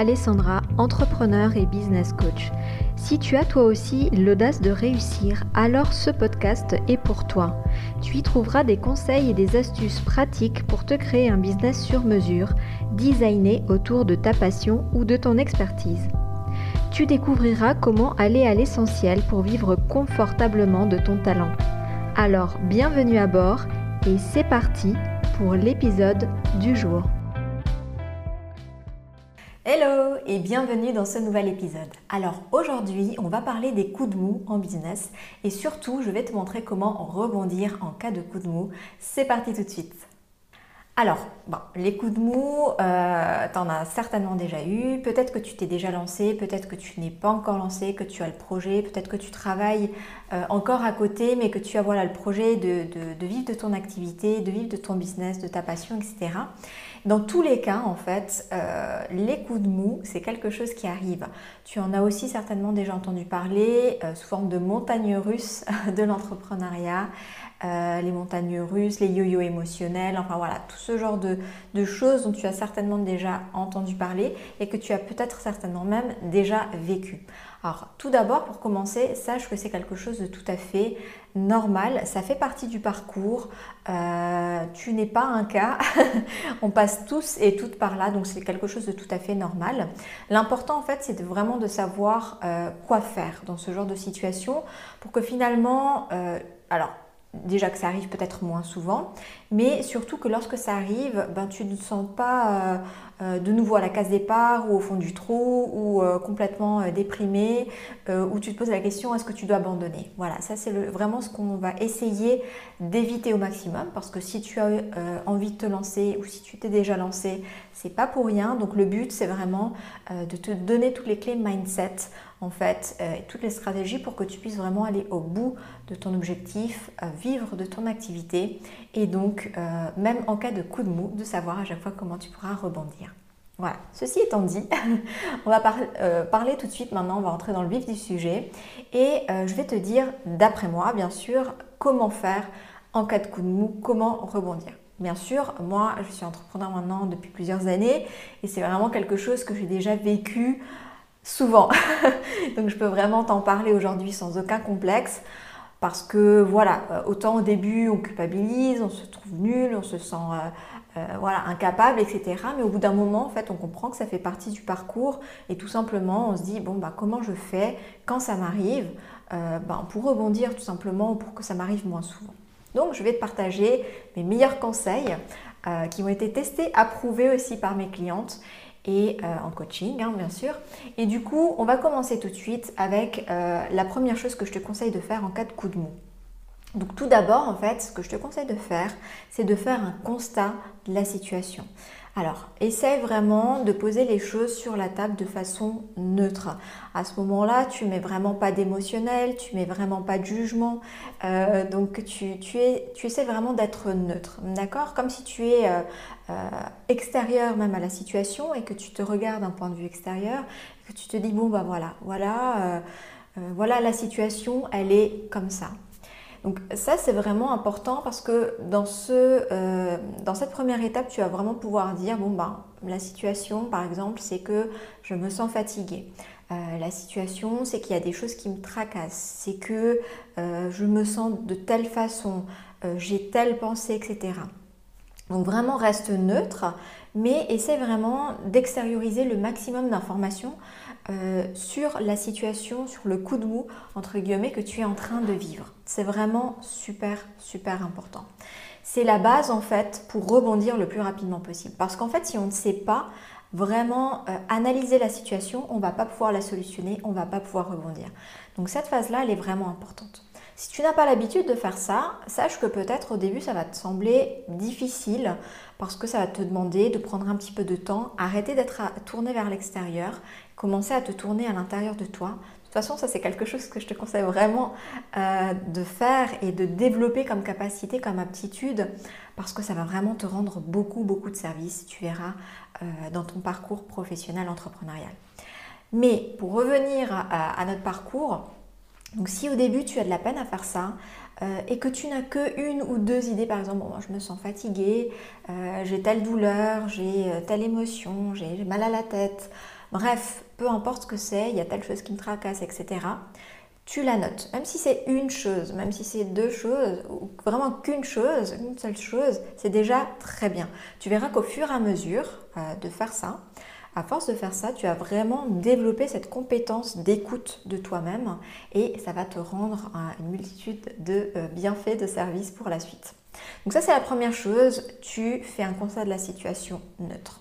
Alessandra, entrepreneur et business coach. Si tu as toi aussi l'audace de réussir, alors ce podcast est pour toi. Tu y trouveras des conseils et des astuces pratiques pour te créer un business sur mesure, designé autour de ta passion ou de ton expertise. Tu découvriras comment aller à l'essentiel pour vivre confortablement de ton talent. Alors, bienvenue à bord et c'est parti pour l'épisode du jour. Hello et bienvenue dans ce nouvel épisode. Alors aujourd'hui, on va parler des coups de mou en business et surtout, je vais te montrer comment rebondir en cas de coup de mou. C'est parti tout de suite. Alors, bon, les coups de mou, euh, tu en as certainement déjà eu. Peut-être que tu t'es déjà lancé, peut-être que tu n'es pas encore lancé, que tu as le projet, peut-être que tu travailles euh, encore à côté, mais que tu as voilà, le projet de, vivre de ton activité, de vivre de ton business, de ta passion, etc. Dans tous les cas, en fait, euh, les coups de mou, c'est quelque chose qui arrive. Tu en as aussi certainement déjà entendu parler sous forme de montagne russe de l'entrepreneuriat. Euh, les montagnes russes, les yo-yo émotionnels, enfin voilà, tout ce genre de, choses dont tu as certainement déjà entendu parler et que tu as peut-être certainement même déjà vécu. Alors tout d'abord, pour commencer, sache que c'est quelque chose de tout à fait normal, ça fait partie du parcours, euh, tu n'es pas un cas, on passe tous et toutes par là, donc c'est quelque chose de tout à fait normal. L'important en fait, c'est vraiment de savoir euh, quoi faire dans ce genre de situation pour que finalement, alors déjà que ça arrive peut-être moins souvent, mais surtout que lorsque ça arrive, ben, tu ne te sens pas euh, euh, de nouveau à la case départ ou au fond du trou ou euh, complètement déprimé, où tu te poses la question est-ce que tu dois abandonner? Voilà, ça c'est vraiment ce qu'on va essayer d'éviter au maximum parce que si tu as envie de te lancer ou si tu t'es déjà lancé, c'est pas pour rien. Donc le but c'est vraiment de te donner toutes les clés mindset en fait, euh, toutes les stratégies pour que tu puisses vraiment aller au bout de ton objectif, euh, vivre de ton activité et donc, euh, même en cas de coup de mou, de savoir à chaque fois comment tu pourras rebondir. Voilà, ceci étant dit, on va parler tout de suite maintenant, on va entrer dans le vif du sujet et je vais te dire, d'après moi, bien sûr, comment faire en cas de coup de mou, comment rebondir. Bien sûr, moi, je suis entrepreneur maintenant depuis plusieurs années et c'est vraiment quelque chose que j'ai déjà vécu souvent. Donc je peux vraiment t'en parler aujourd'hui sans aucun complexe. Parce que voilà, euh, autant au début on culpabilise, on se trouve nul, on se sent euh, euh, voilà, incapable, etc. Mais au bout d'un moment, en fait, on comprend que ça fait partie du parcours et tout simplement on se dit bon bah comment je fais quand ça m'arrive ben, pour rebondir tout simplement pour que ça m'arrive moins souvent. Donc je vais te partager mes meilleurs conseils qui ont été testés, approuvés aussi par mes clientes et euh, en coaching, hein, bien sûr. Et du coup, on va commencer tout de suite avec euh, la première chose que je te conseille de faire en cas de coup de mou. Donc tout d'abord, en fait, ce que je te conseille de faire, c'est de faire un constat de la situation. Alors, essaie vraiment de poser les choses sur la table de façon neutre. À ce moment-là, tu mets vraiment pas d'émotionnel, tu mets vraiment pas de jugement. Euh, donc, tu, tu, es, tu essaies vraiment d'être neutre, d'accord? Comme si tu es euh, euh, extérieur même à la situation et que tu te regardes d'un point de vue extérieur, que tu te dis bon bah voilà, voilà, voilà la situation, elle est comme ça. Donc ça, c'est vraiment important parce que euh, dans cette première étape, tu vas vraiment pouvoir dire, bon, ben, la situation, par exemple, c'est que je me sens fatiguée. Euh, la situation, c'est qu'il y a des choses qui me tracassent, c'est que euh, je me sens de telle façon, j'ai telle pensée, etc. Donc vraiment reste neutre, mais essaie vraiment d'extérioriser le maximum d'informations euh, sur la situation, sur le coup de mou, entre guillemets, que tu es en train de vivre. C'est vraiment super, super important. C'est la base, en fait, pour rebondir le plus rapidement possible. Parce qu'en fait, si on ne sait pas vraiment euh, analyser la situation, on ne va pas pouvoir la solutionner, on ne va pas pouvoir rebondir. Donc cette phase-là, elle est vraiment importante. Si tu n'as pas l'habitude de faire ça, sache que peut-être au début ça va te sembler difficile parce que ça va te demander de prendre un petit peu de temps, arrêter d'être tourné vers l'extérieur, commencer à te tourner à l'intérieur de toi. De toute façon, ça c'est quelque chose que je te conseille vraiment euh, de faire et de développer comme capacité, comme aptitude, parce que ça va vraiment te rendre beaucoup, beaucoup de services, tu verras, euh, dans ton parcours professionnel entrepreneurial. Mais pour revenir à notre parcours, Donc si au début tu as de la peine à faire ça, euh, et que tu n'as que une ou deux idées, par exemple, je me sens fatiguée, j'ai telle douleur, j'ai telle émotion, j'ai mal à la tête, bref, peu importe ce que c'est, il y a telle chose qui me tracasse, etc. Tu la notes, même si c'est une chose, même si c'est deux choses, ou vraiment qu'une chose, une seule chose, c'est déjà très bien. Tu verras qu'au fur et à mesure de faire ça, à force de faire ça, tu as vraiment développé cette compétence d'écoute de toi-même et ça va te rendre une multitude de euh, bienfaits, de services pour la suite. Donc ça c'est la première chose, tu fais un constat de la situation neutre.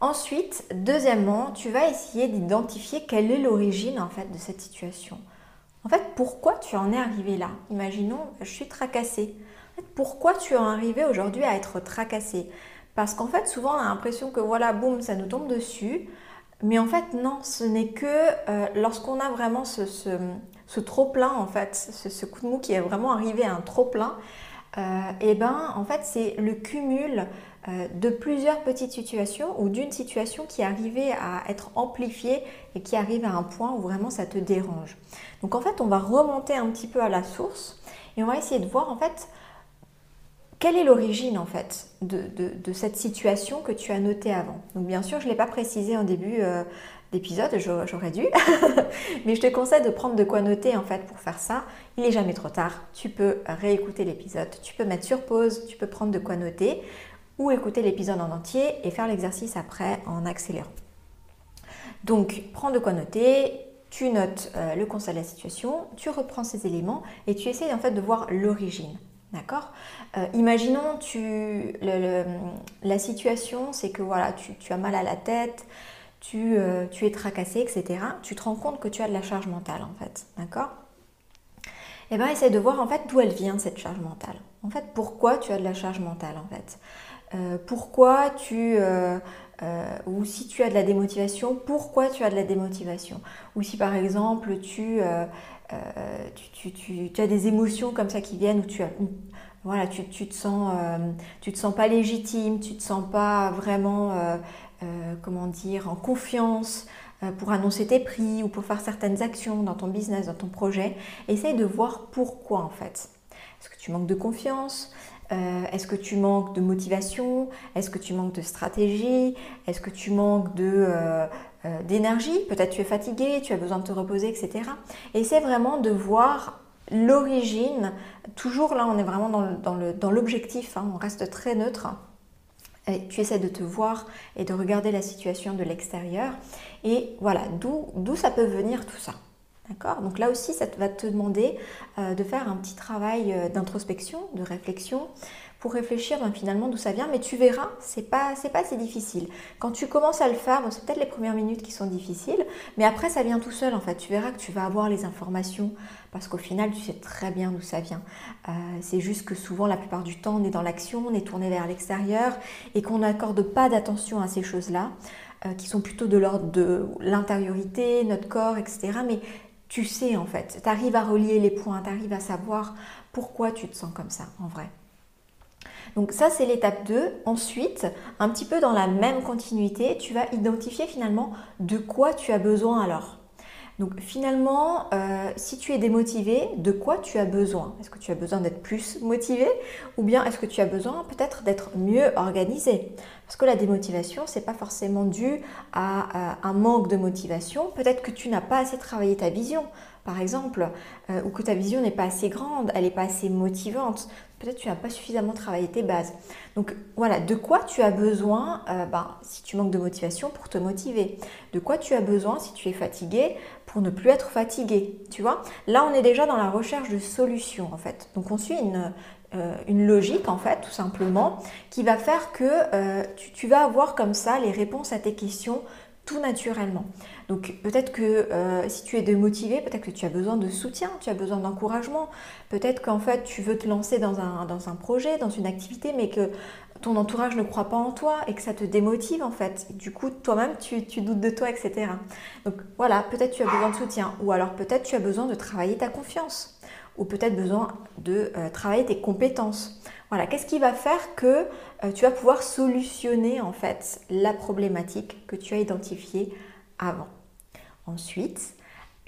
Ensuite, deuxièmement, tu vas essayer d'identifier quelle est l'origine en fait de cette situation. En fait, pourquoi tu en es arrivé là? Imaginons, je suis tracassée. pourquoi tu es arrivé aujourd'hui à être tracassée? Parce qu'en fait, souvent, on a l'impression que voilà, boum, ça nous tombe dessus. Mais en fait, non, ce n'est que euh, lorsqu'on a vraiment ce, ce, trop-plein, en fait, ce, coup de mou qui est vraiment arrivé à un trop-plein, et euh, eh ben, en fait, c'est le cumul euh, de plusieurs petites situations ou d'une situation qui arrivée à être amplifiée et qui arrive à un point où vraiment ça te dérange. Donc en fait, on va remonter un petit peu à la source et on va essayer de voir en fait quelle est l'origine en fait de, cette situation que tu as notée avant Donc bien sûr, je ne l'ai pas précisé en début euh, d'épisode, j'aurais dû, mais je te conseille de prendre de quoi noter en fait pour faire ça. Il n'est jamais trop tard, tu peux réécouter l'épisode, tu peux mettre sur pause, tu peux prendre de quoi noter ou écouter l'épisode en entier et faire l'exercice après en accélérant. Donc prends de quoi noter, tu notes euh, le constat de la situation, tu reprends ces éléments et tu essaies en fait de voir l'origine. D'accord? Euh, Imaginons, tu, la situation, c'est que voilà, tu, as mal à la tête, euh, tu, es tracassé, etc. Tu te rends compte que tu as de la charge mentale, en fait. D'accord? Eh bien, essaie de voir, en fait, d'où elle vient, cette charge mentale. En fait, pourquoi tu as de la charge mentale, en fait? Euh, Pourquoi tu... ou si tu as de la démotivation, pourquoi tu as de la démotivation? Ou si, par exemple, tu euh, tu, as des émotions comme ça qui viennent où tu as voilà, tu, te sens, euh, tu te sens pas légitime, tu te sens pas vraiment, euh, comment dire, en confiance pour annoncer tes prix ou pour faire certaines actions dans ton business, dans ton projet. Essaye de voir pourquoi en fait. Est-ce que tu manques de confiance? Est-ce que tu manques de motivation? Est-ce que tu manques de stratégie? Est-ce que tu manques de euh, d'énergie, peut-être tu es fatigué, tu as besoin de te reposer, etc. Et c'est vraiment de voir l'origine, toujours là on est vraiment dans l'objectif, hein, on reste très neutre. Tu essaies de te voir et de regarder la situation de l'extérieur. Et voilà, d'où ça peut venir tout ça. D'accord? Donc là aussi, ça va te demander euh, de faire un petit travail euh, d'introspection, de réflexion, pour réfléchir ben, finalement d'où ça vient, mais tu verras, c'est pas, c'est pas si difficile. Quand tu commences à le faire, c'est peut-être les premières minutes qui sont difficiles, mais après ça vient tout seul en fait. Tu verras que tu vas avoir les informations parce qu'au final tu sais très bien d'où ça vient. Euh, c'est juste que souvent, la plupart du temps, on est dans l'action, on est tourné vers l'extérieur et qu'on n'accorde pas d'attention à ces choses-là. Euh, qui sont plutôt de l'ordre de l'intériorité, notre corps, etc. Mais tu sais en fait, tu arrives à relier les points, tu arrives à savoir pourquoi tu te sens comme ça en vrai. Donc ça, c'est l'étape 2. Ensuite, un petit peu dans la même continuité, tu vas identifier finalement de quoi tu as besoin alors. Donc finalement, euh, si tu es démotivé, de quoi tu as besoin? Est-ce que tu as besoin d'être plus motivé ou bien est-ce que tu as besoin peut-être d'être mieux organisé? Parce que la démotivation, c'est pas forcément dû à, un manque de motivation. Peut-être que tu n'as pas assez travaillé ta vision, par exemple, euh, ou que ta vision n'est pas assez grande, elle n'est pas assez motivante. Peut-être tu n'as pas suffisamment travaillé tes bases. Donc voilà, de quoi tu as besoin euh, ben, si tu manques de motivation pour te motiver? De quoi tu as besoin si tu es fatigué pour ne plus être fatigué? Tu vois? Là, on est déjà dans la recherche de solutions en fait. Donc on suit une, euh, logique en fait, tout simplement, qui va faire que euh, tu, vas avoir comme ça les réponses à tes questions naturellement. Donc peut-être que euh, si tu es démotivé, peut-être que tu as besoin de soutien, tu as besoin d'encouragement, peut-être qu'en fait tu veux te lancer dans un, dans un projet, dans une activité, mais que ton entourage ne croit pas en toi et que ça te démotive en fait. Du coup, toi-même, tu, tu, doutes de toi, etc. Donc voilà, peut-être tu as besoin de soutien ou alors peut-être tu as besoin de travailler ta confiance ou peut-être besoin de euh, travailler tes compétences. Voilà, qu'est-ce qui va faire que euh, tu vas pouvoir solutionner en fait la problématique que tu as identifiée avant? Ensuite,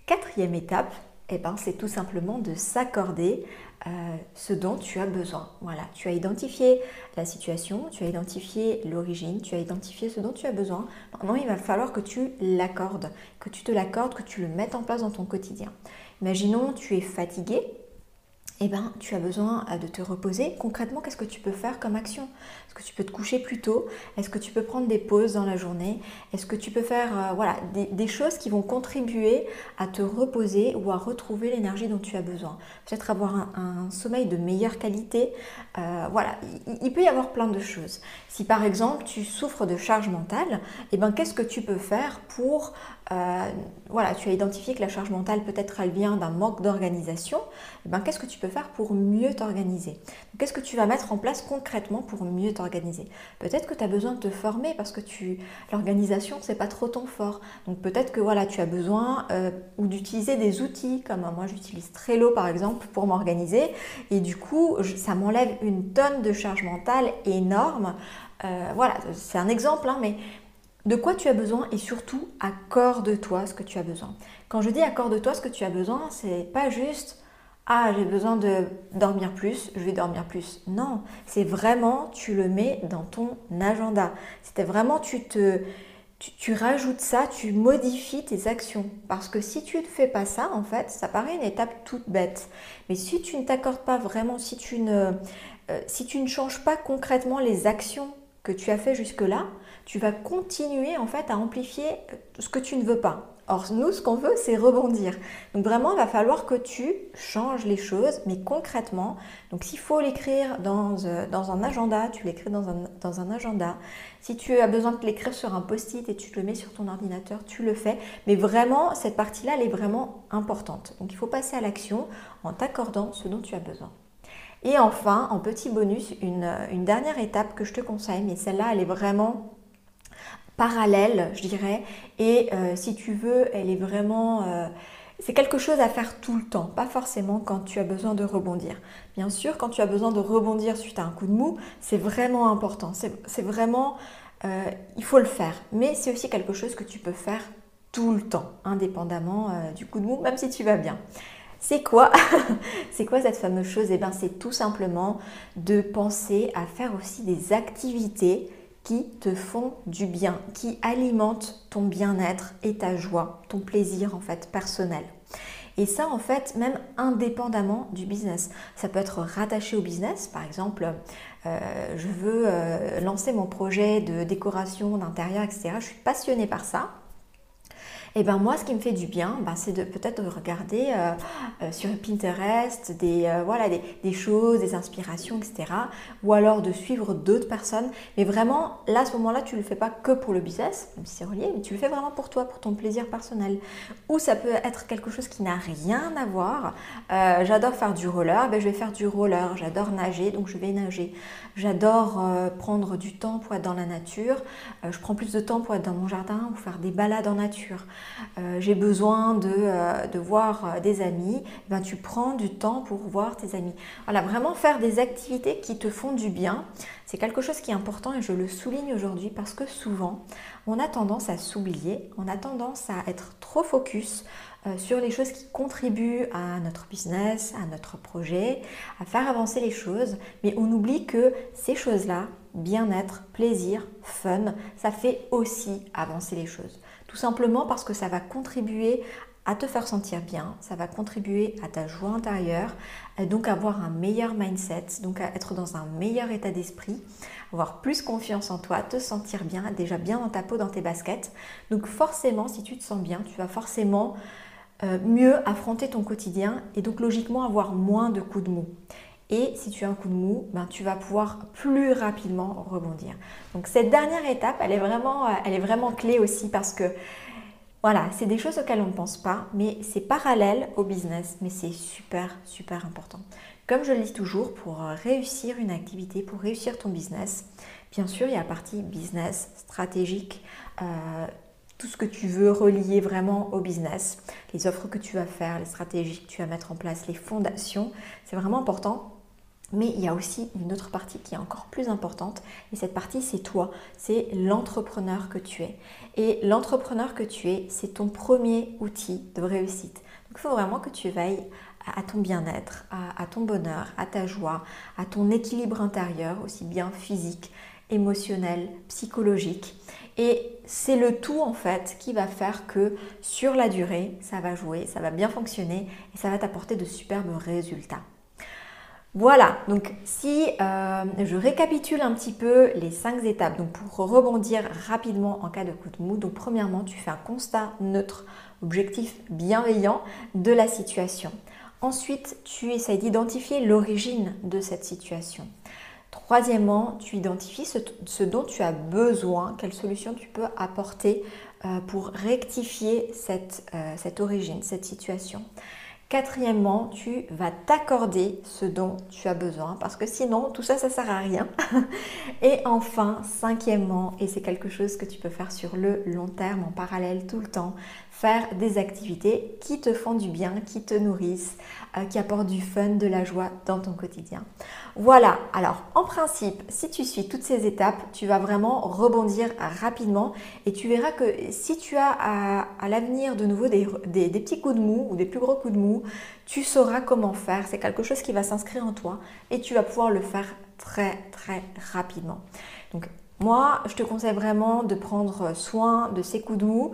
quatrième étape, eh ben, c'est tout simplement de s'accorder euh, ce dont tu as besoin. Voilà, tu as identifié la situation, tu as identifié l'origine, tu as identifié ce dont tu as besoin. Maintenant, il va falloir que tu l'accordes, que tu te l'accordes, que tu le mettes en place dans ton quotidien. Imaginons, tu es fatigué, eh ben, tu as besoin euh, de te reposer. Concrètement, qu'est-ce que tu peux faire comme action? Est-ce que tu peux te coucher plus tôt? Est-ce que tu peux prendre des pauses dans la journée? Est-ce que tu peux faire euh, voilà, des, choses qui vont contribuer à te reposer ou à retrouver l'énergie dont tu as besoin? Peut-être avoir un, sommeil de meilleure qualité. Euh, voilà, il, peut y avoir plein de choses. Si par exemple tu souffres de charge mentale, eh ben, qu'est-ce que tu peux faire pour voilà, tu as identifié que la charge mentale peut-être elle vient d'un manque d'organisation, eh ben, qu'est-ce que tu peux faire pour mieux t'organiser Qu'est-ce que tu vas mettre en place concrètement pour mieux t'organiser? Peut-être que tu as besoin de te former parce que tu l'organisation c'est pas trop ton fort. Donc peut-être que voilà, tu as besoin euh, ou d'utiliser des outils comme moi j'utilise Trello par exemple pour m'organiser et du coup ça m'enlève une tonne de charge mentale énorme. Euh, voilà, c'est un exemple, hein, mais de quoi tu as besoin et surtout accorde-toi ce que tu as besoin? Quand je dis accorde-toi ce que tu as besoin, c'est pas juste ah j'ai besoin de dormir plus, je vais dormir plus. Non, c'est vraiment tu le mets dans ton agenda. C'était vraiment tu te tu, rajoutes ça, tu modifies tes actions. Parce que si tu ne fais pas ça, en fait, ça paraît une étape toute bête. Mais si tu ne t'accordes pas vraiment, si tu ne, euh, si tu ne changes pas concrètement les actions que tu as fait jusque-là, tu vas continuer en fait à amplifier ce que tu ne veux pas. Or, nous, ce qu'on veut, c'est rebondir. Donc vraiment, il va falloir que tu changes les choses, mais concrètement. Donc s'il faut l'écrire dans, euh, un agenda, tu l'écris dans un, dans un agenda. Si tu as besoin de l'écrire sur un post-it et tu le mets sur ton ordinateur, tu le fais. Mais vraiment, cette partie-là, elle est vraiment importante. Donc il faut passer à l'action en t'accordant ce dont tu as besoin. Et enfin, en petit bonus, une, une dernière étape que je te conseille, mais celle-là, elle est vraiment parallèle, je dirais. Et euh, si tu veux, elle est vraiment... Euh, c'est quelque chose à faire tout le temps, pas forcément quand tu as besoin de rebondir. Bien sûr, quand tu as besoin de rebondir suite à un coup de mou, c'est vraiment important. C'est vraiment... Euh, il faut le faire. Mais c'est aussi quelque chose que tu peux faire tout le temps, indépendamment du coup de mou, même si tu vas bien. C'est quoi C'est quoi cette fameuse chose? Eh bien, c'est tout simplement de penser à faire aussi des activités qui te font du bien, qui alimentent ton bien-être et ta joie, ton plaisir en fait personnel. Et ça, en fait, même indépendamment du business. Ça peut être rattaché au business. Par exemple, euh, je veux euh, lancer mon projet de décoration d'intérieur, etc. Je suis passionnée par ça. Et eh ben moi, ce qui me fait du bien, ben, c'est de peut-être regarder euh, euh, sur Pinterest des, euh, voilà, des, choses, des inspirations, etc. Ou alors de suivre d'autres personnes. Mais vraiment, là, à ce moment-là, tu ne le fais pas que pour le business, même si c'est relié, mais tu le fais vraiment pour toi, pour ton plaisir personnel. Ou ça peut être quelque chose qui n'a rien à voir. J'adore faire du roller, ben, je vais faire du roller. J'adore nager, donc je vais nager. J'adore prendre du temps pour être dans la nature. je prends plus de temps pour être dans mon jardin ou faire des balades en nature. Euh, j'ai besoin de, euh, voir euh, des amis, ben, tu prends du temps pour voir tes amis. Voilà, vraiment faire des activités qui te font du bien, c'est quelque chose qui est important et je le souligne aujourd'hui parce que souvent, on a tendance à s'oublier, on a tendance à être trop focus sur les choses qui contribuent à notre business, à notre projet, à faire avancer les choses, mais on oublie que ces choses-là, bien-être, plaisir, fun, ça fait aussi avancer les choses. Tout simplement parce que ça va contribuer à te faire sentir bien, ça va contribuer à ta joie intérieure, donc avoir un meilleur mindset, donc à être dans un meilleur état d'esprit, avoir plus confiance en toi, te sentir bien, déjà bien dans ta peau, dans tes baskets. Donc forcément, si tu te sens bien, tu vas forcément euh, mieux affronter ton quotidien et donc logiquement avoir moins de coups de mou. Et si tu as un coup de mou, ben, tu vas pouvoir plus rapidement rebondir. Donc cette dernière étape, elle est vraiment, euh, elle est vraiment clé aussi parce que voilà, c'est des choses auxquelles on ne pense pas, mais c'est parallèle au business, mais c'est super, super important. Comme je le dis toujours, pour réussir une activité, pour réussir ton business, bien sûr, il y a la partie business, stratégique, euh, tout ce que tu veux relier vraiment au business, les offres que tu vas faire, les stratégies que tu vas mettre en place, les fondations, c'est vraiment important mais il y a aussi une autre partie qui est encore plus importante. Et cette partie, c'est toi. C'est l'entrepreneur que tu es. Et l'entrepreneur que tu es, c'est ton premier outil de réussite. il faut vraiment que tu veilles à ton bien-être, à, ton bonheur, à ta joie, à ton équilibre intérieur, aussi bien physique, émotionnel, psychologique. Et c'est le tout en fait qui va faire que sur la durée, ça va jouer, ça va bien fonctionner et ça va t'apporter de superbes résultats. Voilà, donc si euh, je récapitule un petit peu les cinq étapes, donc pour rebondir rapidement en cas de coup de mou, donc premièrement, tu fais un constat neutre, objectif bienveillant de la situation. Ensuite, tu essayes d'identifier l'origine de cette situation. Troisièmement, tu identifies ce, dont tu as besoin, quelle solution tu peux apporter euh, pour rectifier euh, cette origine, cette situation. Quatrièmement, tu vas t'accorder ce dont tu as besoin parce que sinon, tout ça, ça sert à rien. et enfin, cinquièmement, et c'est quelque chose que tu peux faire sur le long terme en parallèle tout le temps, faire des activités qui te font du bien, qui te nourrissent, qui apportent du fun, de la joie dans ton quotidien. Voilà, alors en principe, si tu suis toutes ces étapes, tu vas vraiment rebondir rapidement et tu verras que si tu as à, l'avenir de nouveau des, petits coups de mou ou des plus gros coups de mou, tu sauras comment faire. C'est quelque chose qui va s'inscrire en toi et tu vas pouvoir le faire très très rapidement. Moi, je te conseille vraiment de prendre soin de ces coups de mou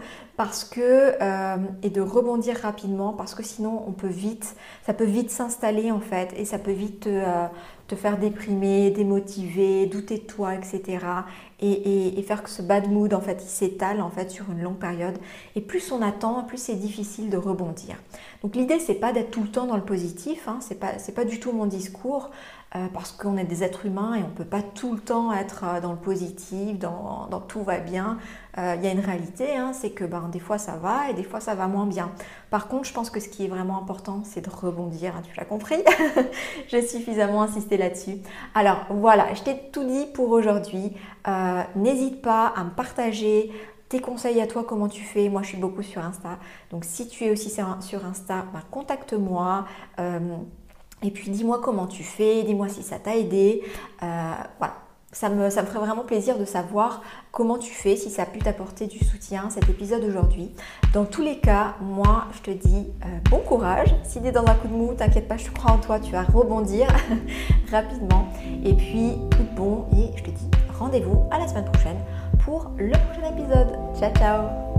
euh, et de rebondir rapidement parce que sinon on peut vite, ça peut vite s'installer en fait et ça peut vite te, euh, faire déprimer, démotiver, douter de toi, etc. Et, faire que ce bad mood en fait il s'étale en fait sur une longue période. Et plus on attend, plus c'est difficile de rebondir. Donc l'idée c'est pas d'être tout le temps dans le positif, hein, c'est pas pas du tout mon discours. Euh, parce qu'on est des êtres humains et on peut pas tout le temps être euh, dans le positif, dans, tout va bien. Euh, il y a une réalité, hein, c'est que ben, des fois ça va et des fois ça va moins bien. Par contre, je pense que ce qui est vraiment important, c'est de rebondir, hein, tu l'as compris J'ai suffisamment insisté là-dessus. Alors voilà, je t'ai tout dit pour aujourd'hui. N'hésite pas à me partager tes conseils à toi, comment tu fais. Moi, je suis beaucoup sur Insta. Donc, si tu es aussi sur Insta, ben, contacte-moi. Et puis dis-moi comment tu fais, dis-moi si ça t'a aidé. Euh, voilà. Ça me, ça ferait vraiment plaisir de savoir comment tu fais, si ça a pu t'apporter du soutien cet épisode aujourd'hui. Dans tous les cas, moi je te dis euh, bon courage. Si tu es dans un coup de mou, t'inquiète pas, je crois en toi, tu vas rebondir rapidement. Et puis tout bon et je te dis rendez-vous à la semaine prochaine pour le prochain épisode. Ciao ciao